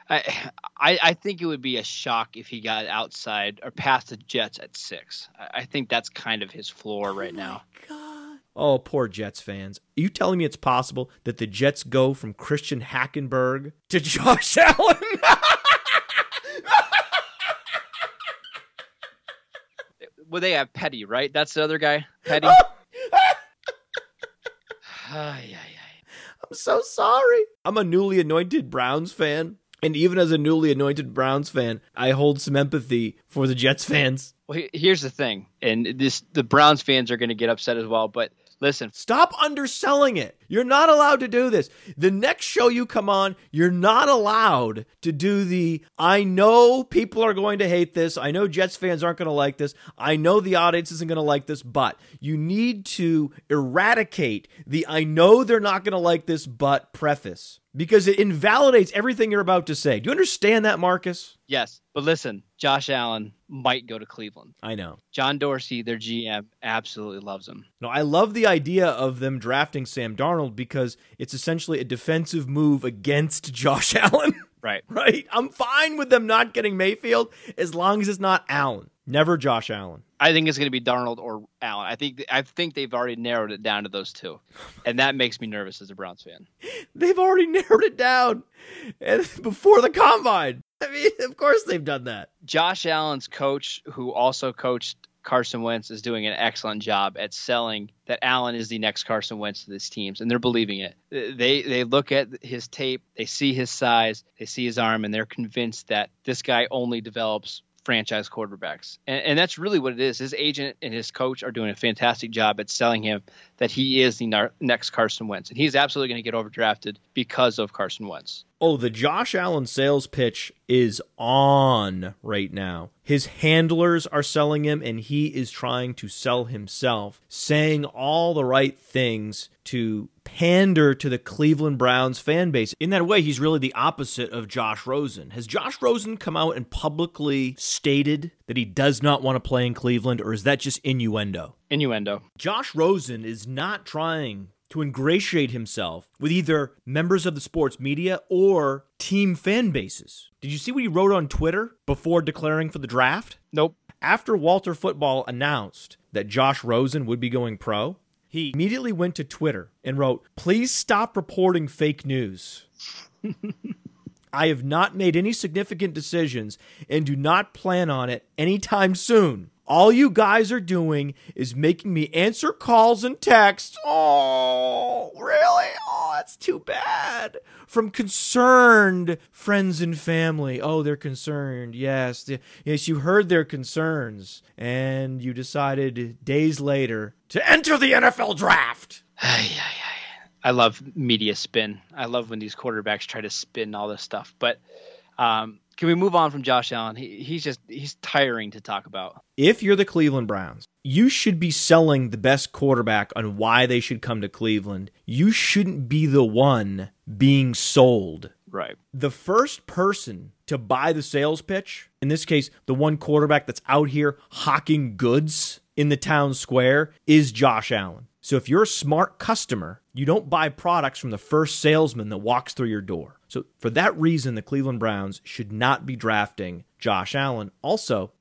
I, I I think it would be a shock if he got outside or past the Jets at six. I, I think that's kind of his floor oh right now. God. Oh, poor Jets fans. Are you telling me it's possible that the Jets go from Christian Hackenberg to *laughs* Josh Allen? *laughs* Well, they have Petty, right? That's the other guy, Petty. Oh! *sighs* Ay, ay, ay. I'm so sorry. I'm a newly anointed Browns fan. And even as a newly anointed Browns fan, I hold some empathy for the Jets fans. Well, here's the thing, and this the Browns fans are going to get upset as well. But listen, Stop underselling it. You're not allowed to do this. The next show you come on, you're not allowed to do the I know people are going to hate this. I know Jets fans aren't going to like this. I know the audience isn't going to like this, but you need to eradicate the I know they're not going to like this, but preface because it invalidates everything you're about to say. Do you understand that, Marcus? yes, but listen, Josh Allen might go to Cleveland. I know. John Dorsey, their GM, absolutely loves him. No, I love the idea of them drafting Sam Darnold because it's essentially a defensive move against *laughs* Josh Allen. Right. right? I'm fine with them not getting Mayfield as long as it's not Allen. Never Josh Allen. I think it's going to be Darnold or Allen. I think I think they've already narrowed it down to those two, and that makes me nervous as a Browns fan. *laughs* They've already narrowed it down and *laughs* before the combine. I mean, of course they've done that. Josh Allen's coach, who also coached Carson Wentz, is doing an excellent job at selling that Allen is the next Carson Wentz to these teams, and they're believing it. They they look at his tape, they see his size, they see his arm, and they're convinced that this guy only develops franchise quarterbacks. And, and that's really what it is. His agent and his coach are doing a fantastic job at selling him that he is the nar- next Carson Wentz, and he's absolutely going to get overdrafted because of Carson Wentz. Oh, the Josh Allen sales pitch is on right now. His handlers are selling him, and he is trying to sell himself, saying all the right things to pander to the Cleveland Browns fan base. In that way, he's really the opposite of Josh Rosen. Has Josh Rosen come out and publicly stated that he does not want to play in Cleveland, or is that just innuendo? Innuendo. Josh Rosen is not trying to ingratiate himself with either members of the sports media or team fan bases. Did you see what he wrote on Twitter before declaring for the draft? Nope. After Walter Football announced that Josh Rosen would be going pro, he immediately went to Twitter and wrote, Please stop reporting fake news. I have not made any significant decisions and do not plan on it anytime soon. All you guys are doing is making me answer calls and texts. Oh, really? Oh, that's too bad. From concerned friends and family. Oh, they're concerned. Yes. Yes, you heard their concerns. And you decided days later to enter the NFL draft. I love media spin. I love when these quarterbacks try to spin all this stuff. But um, Can we move on from Josh Allen? He, he's just he's tiring to talk about. If you're the Cleveland Browns, you should be selling the best quarterback on why they should come to Cleveland. You shouldn't be the one being sold. Right. The first person to buy the sales pitch, in this case, the one quarterback that's out here hawking goods in the town square, is Josh Allen. So if you're a smart customer, you don't buy products from the first salesman that walks through your door. So for that reason, the Cleveland Browns should not be drafting Josh Allen. Also,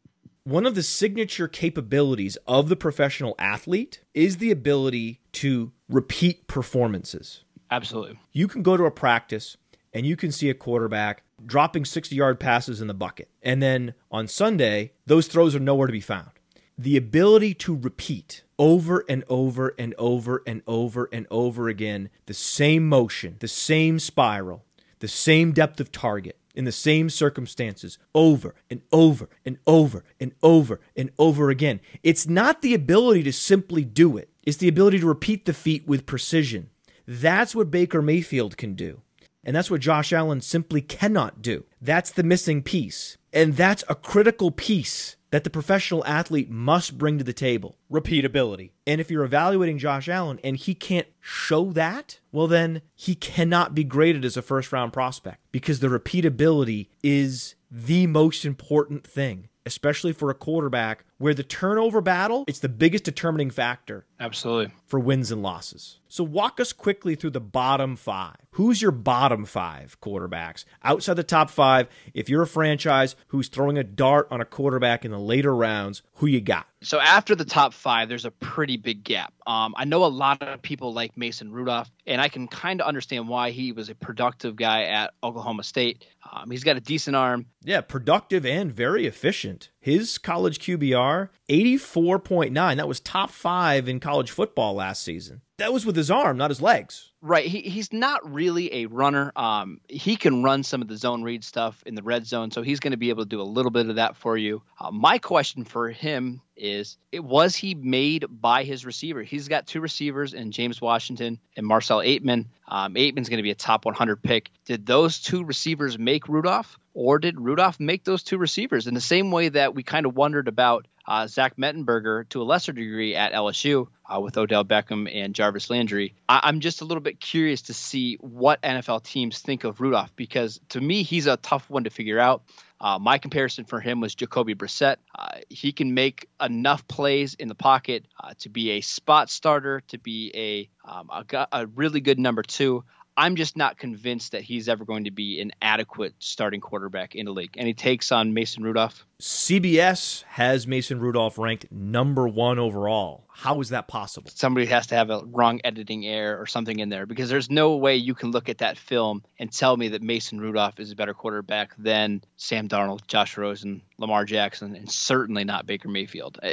one of the signature capabilities of the professional athlete is the ability to repeat performances. Absolutely. You can go to a practice and you can see a quarterback dropping 60 yard passes in the bucket. And then on Sunday, those throws are nowhere to be found. The ability to repeat over and over and over and over and over again the same motion, the same spiral, the same depth of target in the same circumstances over and over and over and over and over again. It's not the ability to simply do it, it's the ability to repeat the feat with precision. That's what Baker Mayfield can do. And that's what Josh Allen simply cannot do. That's the missing piece. And that's a critical piece that the professional athlete must bring to the table repeatability. And if you're evaluating Josh Allen and he can't show that, well, then he cannot be graded as a first round prospect because the repeatability is the most important thing, especially for a quarterback where the turnover battle, it's the biggest determining factor Absolutely. for wins and losses. So walk us quickly through the bottom five. Who's your bottom five quarterbacks? Outside the top five, if you're a franchise who's throwing a dart on a quarterback in the later rounds, who you got? So after the top five, there's a pretty big gap. Um, I know a lot of people like Mason Rudolph, and I can kind of understand why he was a productive guy at Oklahoma State. Um, he's got a decent arm. Yeah, productive and very efficient. His college QBR, 84.9. That was top five in college football last season. That was with his arm, not his legs. Right. He, he's not really a runner. Um, he can run some of the zone read stuff in the red zone, so he's going to be able to do a little bit of that for you. Uh, my question for him is it was he made by his receiver? He's got two receivers in James Washington and Marcel Ateman. Um, Ateman's going to be a top 100 pick. Did those two receivers make Rudolph, or did Rudolph make those two receivers? In the same way that we kind of wondered about uh, Zach Mettenberger to a lesser degree at LSU uh, with Odell Beckham and Jarvis Landry. I- I'm just a little bit curious to see what NFL teams think of Rudolph because to me, he's a tough one to figure out. Uh, my comparison for him was Jacoby Brissett. Uh, he can make enough plays in the pocket uh, to be a spot starter, to be a, um, a, a really good number two. I'm just not convinced that he's ever going to be an adequate starting quarterback in the league. Any takes on Mason Rudolph? CBS has Mason Rudolph ranked number one overall. How is that possible? Somebody has to have a wrong editing error or something in there because there's no way you can look at that film and tell me that Mason Rudolph is a better quarterback than Sam Darnold, Josh Rosen, Lamar Jackson, and certainly not Baker Mayfield. Uh,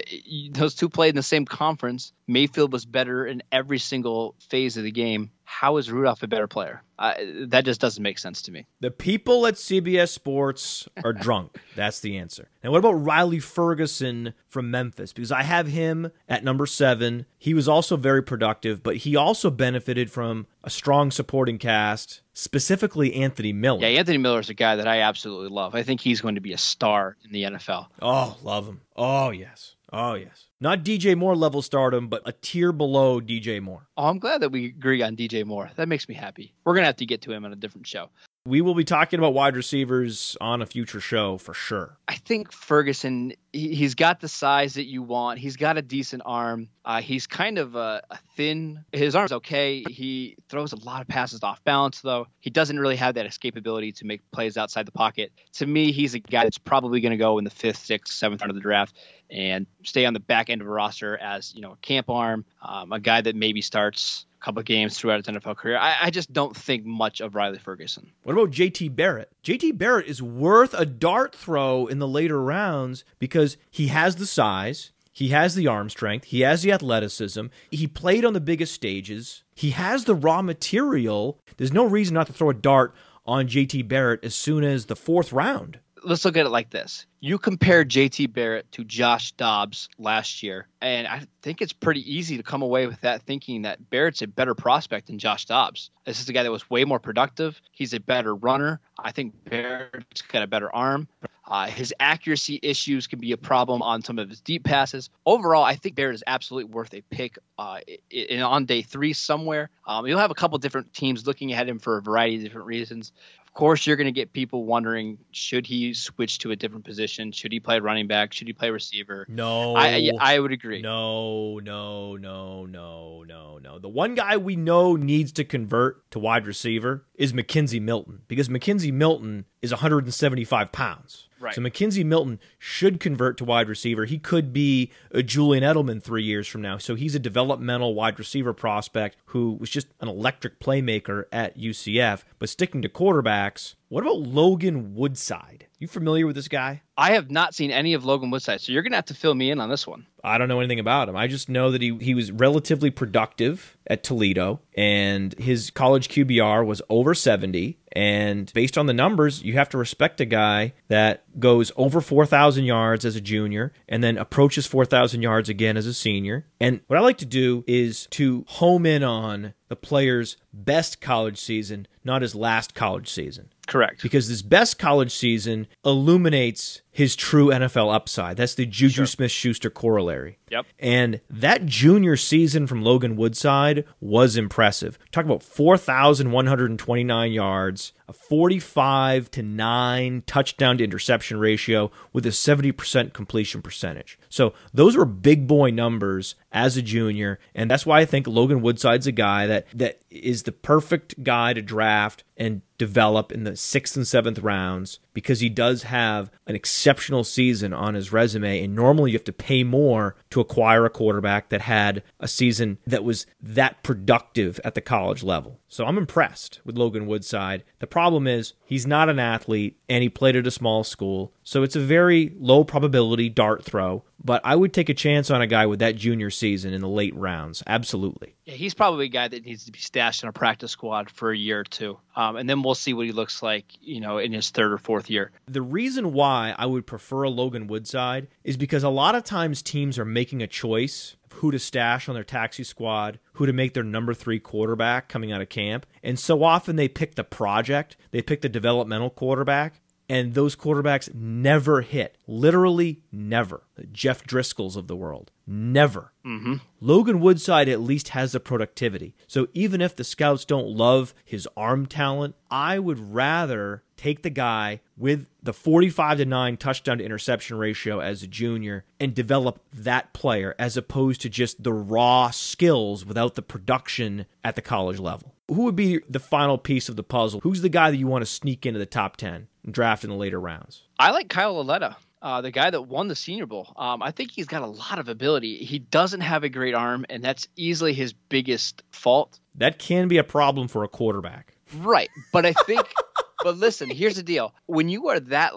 Those two played in the same conference. Mayfield was better in every single phase of the game. How is Rudolph a better player? Uh, that just doesn't make sense to me. The people at CBS Sports are *laughs* drunk. That's the answer. Now, what about Riley Ferguson from Memphis? Because I have him at number seven. He was also very productive, but he also benefited from a strong supporting cast, specifically Anthony Miller. Yeah, Anthony Miller is a guy that I absolutely love. I think he's going to be a star in the NFL. Oh, love him. Oh, yes. Oh, yes. Not DJ Moore level stardom, but a tier below DJ Moore. Oh, I'm glad that we agree on DJ Moore. That makes me happy. We're to have to get to him on a different show. We will be talking about wide receivers on a future show for sure. I think Ferguson, he, he's got the size that you want. He's got a decent arm. Uh, he's kind of a, a thin. His arm's okay. He throws a lot of passes off balance, though. He doesn't really have that escapability to make plays outside the pocket. To me, he's a guy that's probably going to go in the fifth, sixth, seventh round of the draft and stay on the back end of a roster as you know a camp arm, um, a guy that maybe starts couple games throughout his NFL career. I, I just don't think much of Riley Ferguson. What about JT Barrett? JT Barrett is worth a dart throw in the later rounds because he has the size, he has the arm strength, he has the athleticism, he played on the biggest stages, he has the raw material. There's no reason not to throw a dart on JT Barrett as soon as the fourth round. Let's look at it like this. You compare JT Barrett to Josh Dobbs last year, and I think it's pretty easy to come away with that thinking that Barrett's a better prospect than Josh Dobbs. This is a guy that was way more productive. He's a better runner. I think Barrett's got a better arm. Uh, his accuracy issues can be a problem on some of his deep passes. Overall, I think Barrett is absolutely worth a pick uh, in, on day three somewhere. Um, you'll have a couple different teams looking at him for a variety of different reasons course, you're going to get people wondering: Should he switch to a different position? Should he play running back? Should he play receiver? No, I I would agree. No, no, no, no, no, no. The one guy we know needs to convert to wide receiver is McKenzie Milton because McKenzie Milton is 175 pounds. Right. So McKenzie Milton should convert to wide receiver. He could be a Julian Edelman three years from now. So he's a developmental wide receiver prospect who was just an electric playmaker at UCF. But sticking to quarterbacks, what about Logan Woodside? You familiar with this guy? I have not seen any of Logan Woodside, so you're gonna have to fill me in on this one. I don't know anything about him. I just know that he he was relatively productive at Toledo, and his college QBR was over 70. And based on the numbers, you have to respect a guy that goes over 4,000 yards as a junior and then approaches 4,000 yards again as a senior. And what I like to do is to home in on the player's best college season, not his last college season. Correct. Because this best college season illuminates his true NFL upside. That's the Juju Sure. Smith Schuster corollary. Yep. And that junior season from Logan Woodside was impressive. Talk about 4,129 yards, a 45 to 9 touchdown to interception ratio with a 70% completion percentage. So those were big boy numbers as a junior, and that's why I think Logan Woodside's a guy that that is the perfect guy to draft and develop in the sixth and seventh rounds because he does have an exceptional season on his resume. And normally you have to pay more to acquire a quarterback that had a season that was that productive at the college level. So I'm impressed with Logan Woodside. The problem is he's not an athlete and he played at a small school. So it's a very low probability dart throw. But I would take a chance on a guy with that junior season in the late rounds. Absolutely. Yeah, he's probably a guy that needs to be stashed in a practice squad for a year or two, um, and then we'll see what he looks like, you know, in his third or fourth year. The reason why I would prefer a Logan Woodside is because a lot of times teams are making a choice of who to stash on their taxi squad, who to make their number three quarterback coming out of camp. And so often they pick the project, they pick the developmental quarterback, and those quarterbacks never hit. Literally never. The Jeff Driskel's of the world. Never. Mm-hmm. Logan Woodside at least has the productivity. So even if the scouts don't love his arm talent, I would rather take the guy with the 45 to 9 touchdown to interception ratio as a junior and develop that player as opposed to just the raw skills without the production at the college level. Who would be the final piece of the puzzle? Who's the guy that you want to sneak into the top 10 and draft in the later rounds? I like Kyle Lauletta, uh, the guy that won the Senior Bowl. Um, I think he's got a lot of ability. He doesn't have a great arm, and that's easily his biggest fault. That can be a problem for a quarterback. Right, but I think. *laughs* but listen, here's the deal: when you are that,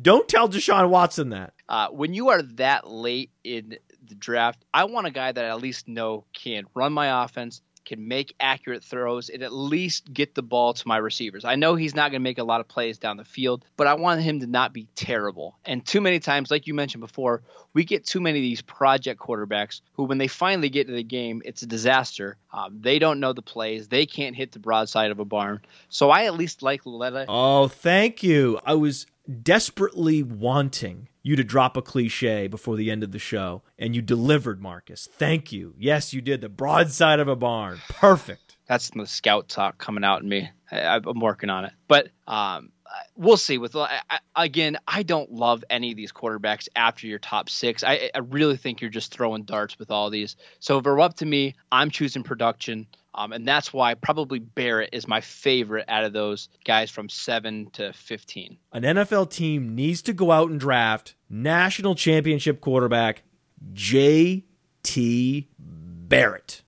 Don't tell Deshaun Watson that. uh, when you are that late in the draft, I want a guy that I at least know can run my offense, can make accurate throws, and at least get the ball to my receivers. I know he's not going to make a lot of plays down the field, but I want him to not be terrible. And too many times, like you mentioned before, we get too many of these project quarterbacks who, when they finally get to the game, it's a disaster. Um, they don't know the plays, they can't hit the broadside of a barn. So I at least like Letta. Oh, thank you. I was desperately wanting you to drop a cliche before the end of the show, and you delivered, Marcus. Thank you. Yes, you did. The broadside of a barn. Perfect. that's the scout talk coming out in me. I, I'm working on it, but um, we'll see. With I, again, I don't love any of these quarterbacks after your top six. I, I really think you're just throwing darts with all these. So if they're up to me, I'm choosing production. Um, and that's why probably Barrett is my favorite out of those guys from seven to fifteen. An NFL team needs to go out and draft national championship quarterback J.T. Barrett.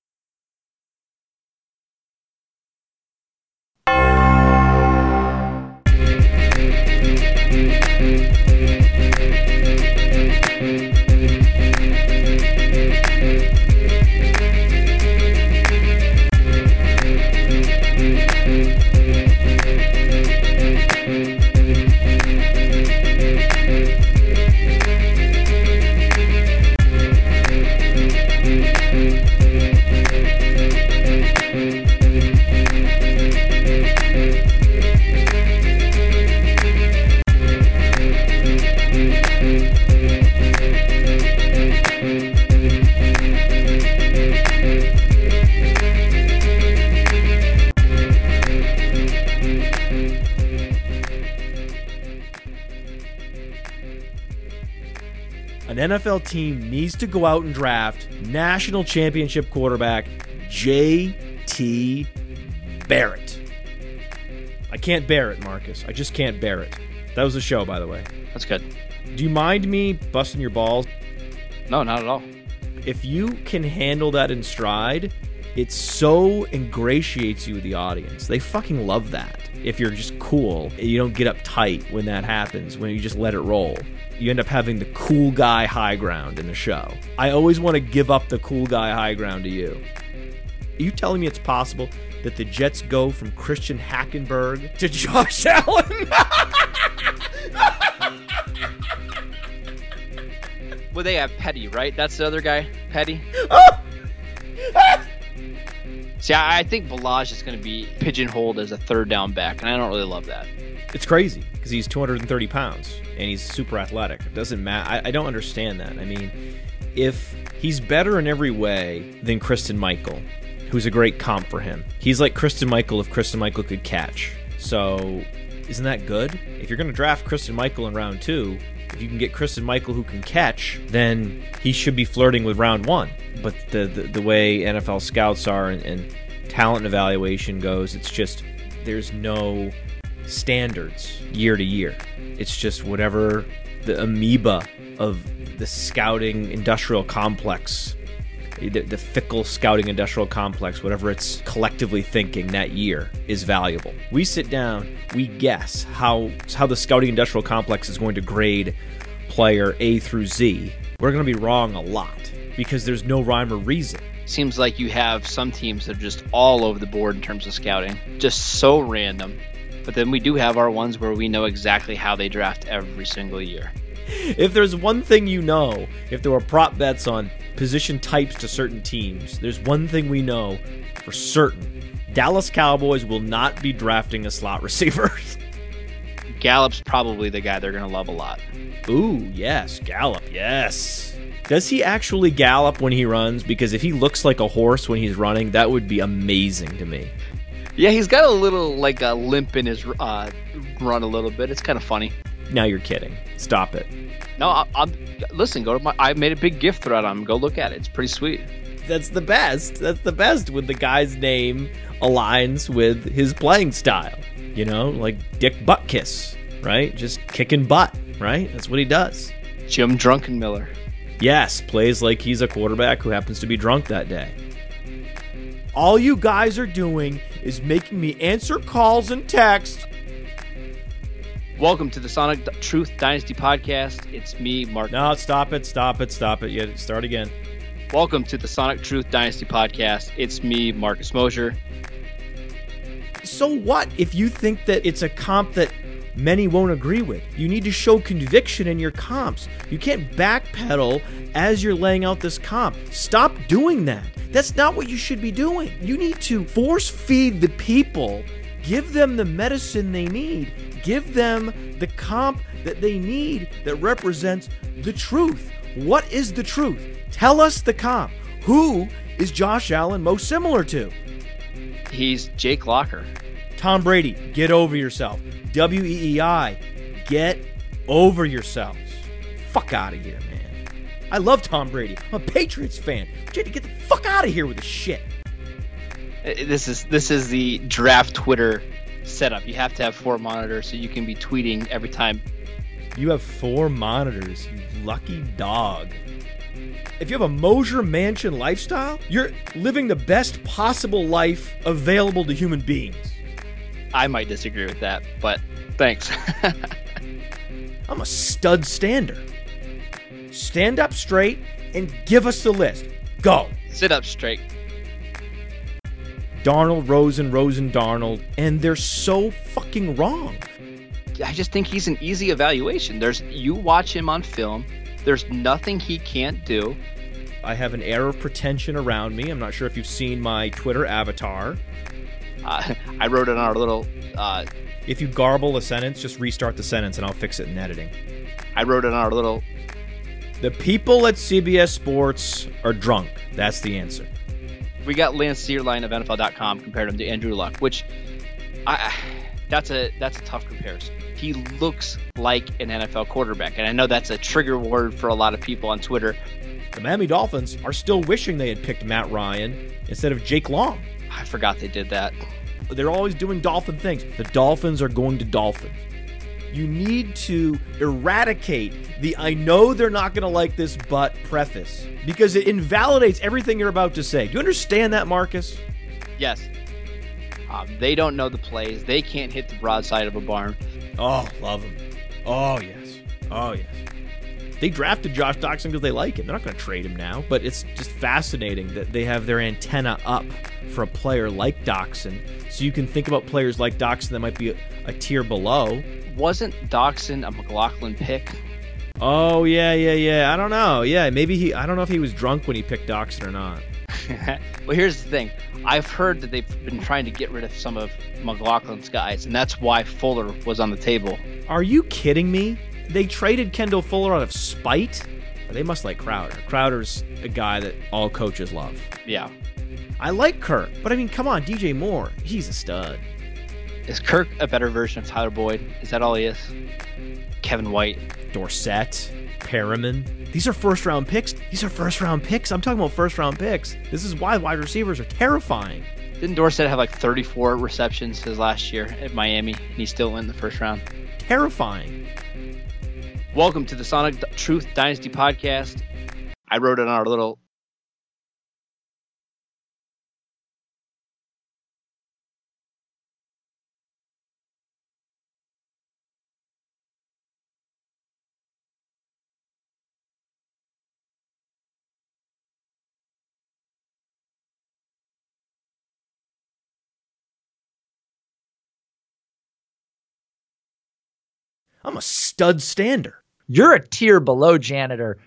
NFL team needs to go out and draft national championship quarterback J.T. Barrett. I can't bear it, Marcus. I just can't bear it. That was the show, by the way. That's good. Do you mind me busting your balls? No, not at all. If you can handle that in stride, it so ingratiates you with the audience. They fucking love that. If you're just cool, you don't get uptight when that happens, when you just let it roll. You end up having the cool guy high ground in the show. I always want to give up the cool guy high ground to you. Are you telling me it's possible that the Jets go from Christian Hackenberg to *laughs* Josh Allen? Well, they have Petty, right? That's the other guy, Petty. *laughs* See, I think Ballage is going to be pigeonholed as a third down back, and I don't really love that. It's crazy because he's 230 pounds and he's super athletic. It doesn't matter. I, I don't understand that. I mean, if he's better in every way than Christine Michael, who's a great comp for him, he's like Christine Michael if Christine Michael could catch. So, isn't that good? If you're going to draft Christine Michael in round two, if you can get Christine Michael who can catch, then he should be flirting with round one. But the the, the way NFL scouts are and, and talent evaluation goes, it's just there's no standards year to year. It's just whatever the amoeba of the scouting industrial complex, the, the fickle scouting industrial complex, whatever it's collectively thinking that year is valuable. We sit down, we guess how how the scouting industrial complex is going to grade player A through Z. We're going to be wrong a lot because there's no rhyme or reason. Seems like you have some teams that are just all over the board in terms of scouting, just so random. But then we do have our ones where we know exactly how they draft every single year. if there's one thing you know, if there were prop bets on position types to certain teams, there's one thing we know for certain. Dallas Cowboys will not be drafting a slot *laughs* receiver. Gallup's probably the guy they're going to love a lot. Ooh, yes, Gallup, yes. Does he actually gallop when he runs? Because if he looks like a horse when he's running, that would be amazing to me. Yeah, he's got a little like a limp in his uh, run a little bit. It's kind of funny. Now you're kidding. Stop it. No, I, I'm listen. Go to my. I made a big gift thread on him. Go look at it. It's pretty sweet. That's the best. That's the best when the guy's name aligns with his playing style. You know, like Dick Butkus, right? Just kicking butt, right? That's what he does. Jim Druckenmiller. Yes, plays like he's a quarterback who happens to be drunk that day. All you guys are doing is making me answer calls and texts. Welcome to the Sonic Truth Dynasty podcast. It's me, Mark. No, stop it, stop it, stop it. Yeah, start again. Welcome to the Sonic Truth Dynasty podcast. It's me, Marcus Mosher. So what if you think that it's a comp that many won't agree with? You need to show conviction in your comps. You can't backpedal as you're laying out this comp. Stop doing that. That's not what you should be doing. You need to force feed the people, give them the medicine they need, give them the comp that they need that represents the truth. What is the truth? Tell us the comp. Who is Josh Allen most similar to? He's Jake Locker. Tom Brady, get over yourself. WEEI, get over yourselves. Fuck out of here, man. I love Tom Brady. I'm a Patriots fan. But you had to get the fuck out of here with this shit. Uh, This is this is the draft Twitter setup. You have to have four monitors so you can be tweeting every time. You have four monitors, you lucky dog. If you have a Mosher Mansion lifestyle, you're living the best possible life available to human beings. I might disagree with that, but thanks. *laughs* I'm a stud stander. Stand up straight and give us the list. Go. Sit up straight. Darnold, Rosen, Rosen, Darnold, and they're so fucking wrong. I just think he's an easy evaluation. There's you watch him on film. There's nothing he can't do. I have an air of pretension around me. I'm not sure if you've seen my Twitter avatar. Uh, *laughs* I wrote it on our little. Uh, If you garble a sentence, just restart the sentence and I'll fix it in editing. I wrote it on our little. The people at CBS Sports are drunk. That's the answer. We got Lance Zierlein of NFL.com compared him to Andrew Luck, which I that's a that's a tough comparison. he looks like an NFL quarterback. And I know that's a trigger word for a lot of people on Twitter. The Miami Dolphins are still wishing they had picked Matt Ryan instead of Jake Long. I forgot they did that. They're always doing dolphin things. The Dolphins are going to dolphin. You need to eradicate the I know they're not going to like this but preface because it invalidates everything you're about to say. Do you understand that, Marcus? Yes. Um, they don't know the plays. They can't hit the broadside of a barn. Oh, love them. Oh, yes. Oh, yes. They drafted Josh Doctson because they like him. They're not going to trade him now, but it's just fascinating that they have their antenna up for a player like Doctson. So you can think about players like Doctson that might be a, a tier below. Wasn't Doctson a McCloughan pick? Oh, yeah, yeah, yeah. I don't know. Yeah, maybe he, I don't know if he was drunk when he picked Doctson or not. *laughs* well, here's the thing. I've heard that they've been trying to get rid of some of McCloughan's guys, and that's why Fuller was on the table. Are you kidding me? They traded Kendall Fuller out of spite? They must like Crowder. Crowder's a guy that all coaches love. Yeah. I like Kirk, but I mean, come on, DJ Moore. He's a stud. Is Kirk a better version of Tyler Boyd? Is that all he is? Kevin White. Dorsett. Perriman. These are first round picks. These are first round picks. I'm talking about first round picks. This is why wide receivers are terrifying. Didn't Dorsett have like 34 receptions his last year at Miami, and he still went in the first round? Terrifying. Welcome to the Sonic Truth Dynasty podcast. I wrote it on our little I'm a stud stander. You're a tier below janitor.